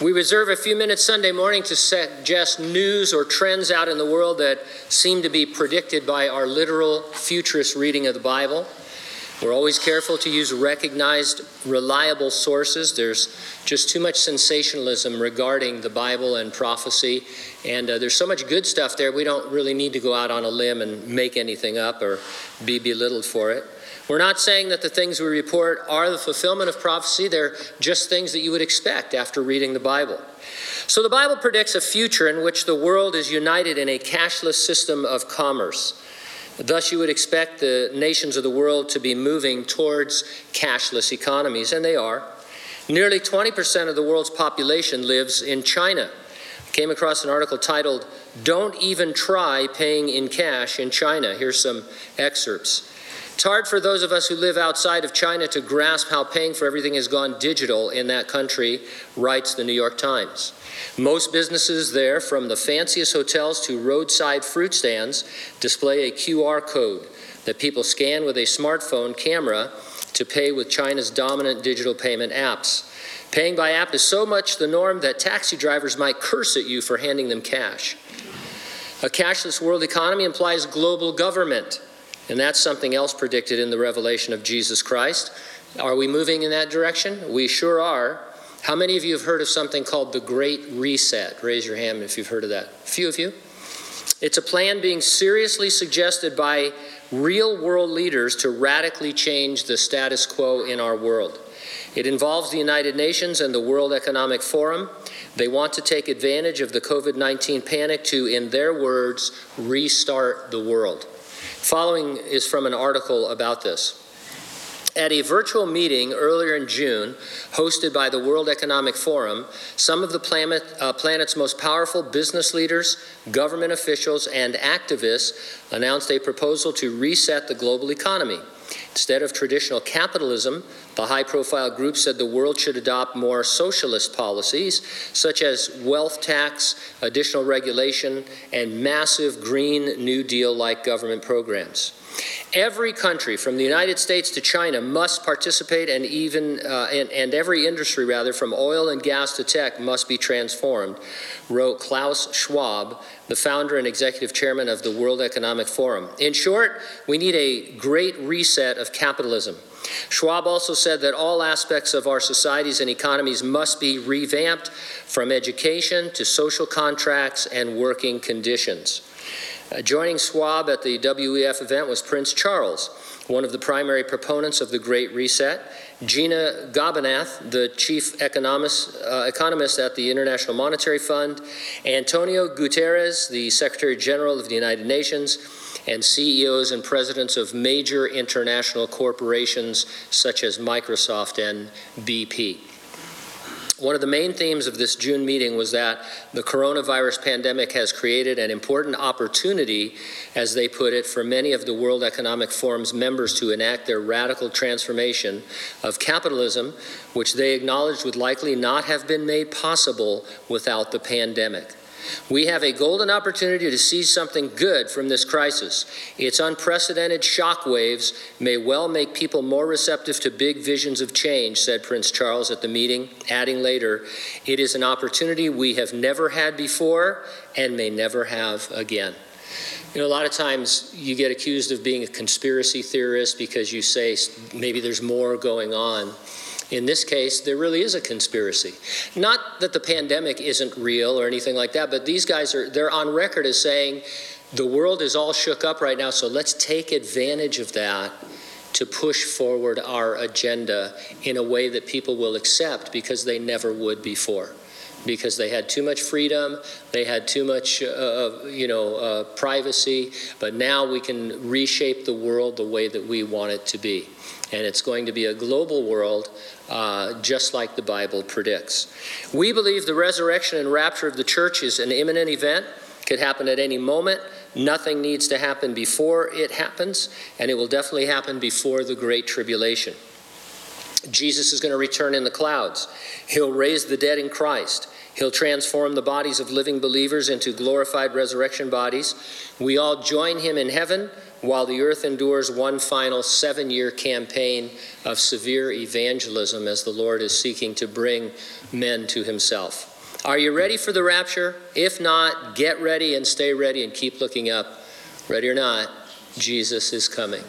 We reserve a few minutes Sunday morning to suggest news or trends out in the world that seem to be predicted by our literal futurist reading of the Bible. We're always careful to use recognized, reliable sources. There's just too much sensationalism regarding the Bible and prophecy, and uh, there's so much good stuff there, we don't really need to go out on a limb and make anything up or be belittled for it. We're not saying that the things we report are the fulfillment of prophecy, they're just things that you would expect after reading the Bible. So the Bible predicts a future in which the world is united in a cashless system of commerce. Thus, you would expect the nations of the world to be moving towards cashless economies, and they are. Nearly 20% of the world's population lives in China. I came across an article titled, Don't Even Try Paying in Cash in China. Here's some excerpts. It's hard for those of us who live outside of China to grasp how paying for everything has gone digital in that country, writes the New York Times. Most businesses there, from the fanciest hotels to roadside fruit stands, display a QR code that people scan with a smartphone camera to pay with China's dominant digital payment apps. Paying by app is so much the norm that taxi drivers might curse at you for handing them cash. A cashless world economy implies global government. And that's something else predicted in the revelation of Jesus Christ. Are we moving in that direction? We sure are. How many of you have heard of something called the Great Reset? Raise your hand if you've heard of that. A few of you. It's a plan being seriously suggested by real world leaders to radically change the status quo in our world. It involves the United Nations and the World Economic Forum. They want to take advantage of the COVID 19 panic to, in their words, restart the world. Following is from an article about this. At a virtual meeting earlier in June, hosted by the World Economic Forum, some of the planet, uh, planet's most powerful business leaders, government officials, and activists announced a proposal to reset the global economy. Instead of traditional capitalism, the high profile group said the world should adopt more socialist policies, such as wealth tax, additional regulation, and massive Green New Deal like government programs. Every country, from the United States to China, must participate, and even uh, and, and, every industry, rather, from oil and gas to tech, must be transformed. Wrote Klaus Schwab, the founder and executive chairman of the World Economic Forum. In short, we need a great reset of capitalism. Schwab also said that all aspects of our societies and economies must be revamped, from education to social contracts and working conditions. Uh, joining Schwab at the WEF event was Prince Charles, one of the primary proponents of the Great Reset, Gita Gopinath, the chief economist, uh, economist at the International Monetary Fund, Antonio Guterres, the Secretary General of the United Nations, and CEOs and presidents of major international corporations such as Microsoft and BP. One of the main themes of this June meeting was that the coronavirus pandemic has created an important opportunity, as they put it, for many of the World Economic Forum's members to enact their radical transformation of capitalism, which they acknowledged would likely not have been made possible without the pandemic. We have a golden opportunity to see something good from this crisis. Its unprecedented shock waves may well make people more receptive to big visions of change, said Prince Charles at the meeting, adding later, it is an opportunity we have never had before and may never have again. You know, a lot of times you get accused of being a conspiracy theorist because you say maybe there's more going on. In this case, there really is a conspiracy. Not that the pandemic isn't real or anything like that, but these guys are they're on record as saying the world is all shook up right now, so let's take advantage of that to push forward our agenda in a way that people will accept because they never would before because they had too much freedom, they had too much, uh, you know, uh, privacy. But now we can reshape the world the way that we want it to be, and it's going to be a global world, uh, just like the Bible predicts. We believe the resurrection and rapture of the church is an imminent event. Could happen at any moment. Nothing needs to happen before it happens, and it will definitely happen before the Great Tribulation. Jesus is going to return in the clouds. He'll raise the dead in Christ. He'll transform the bodies of living believers into glorified resurrection bodies. We all join him in heaven while the earth endures one final seven year campaign of severe evangelism as the Lord is seeking to bring men to himself. Are you ready for the rapture? If not, get ready and stay ready and keep looking up. Ready or not, Jesus is coming.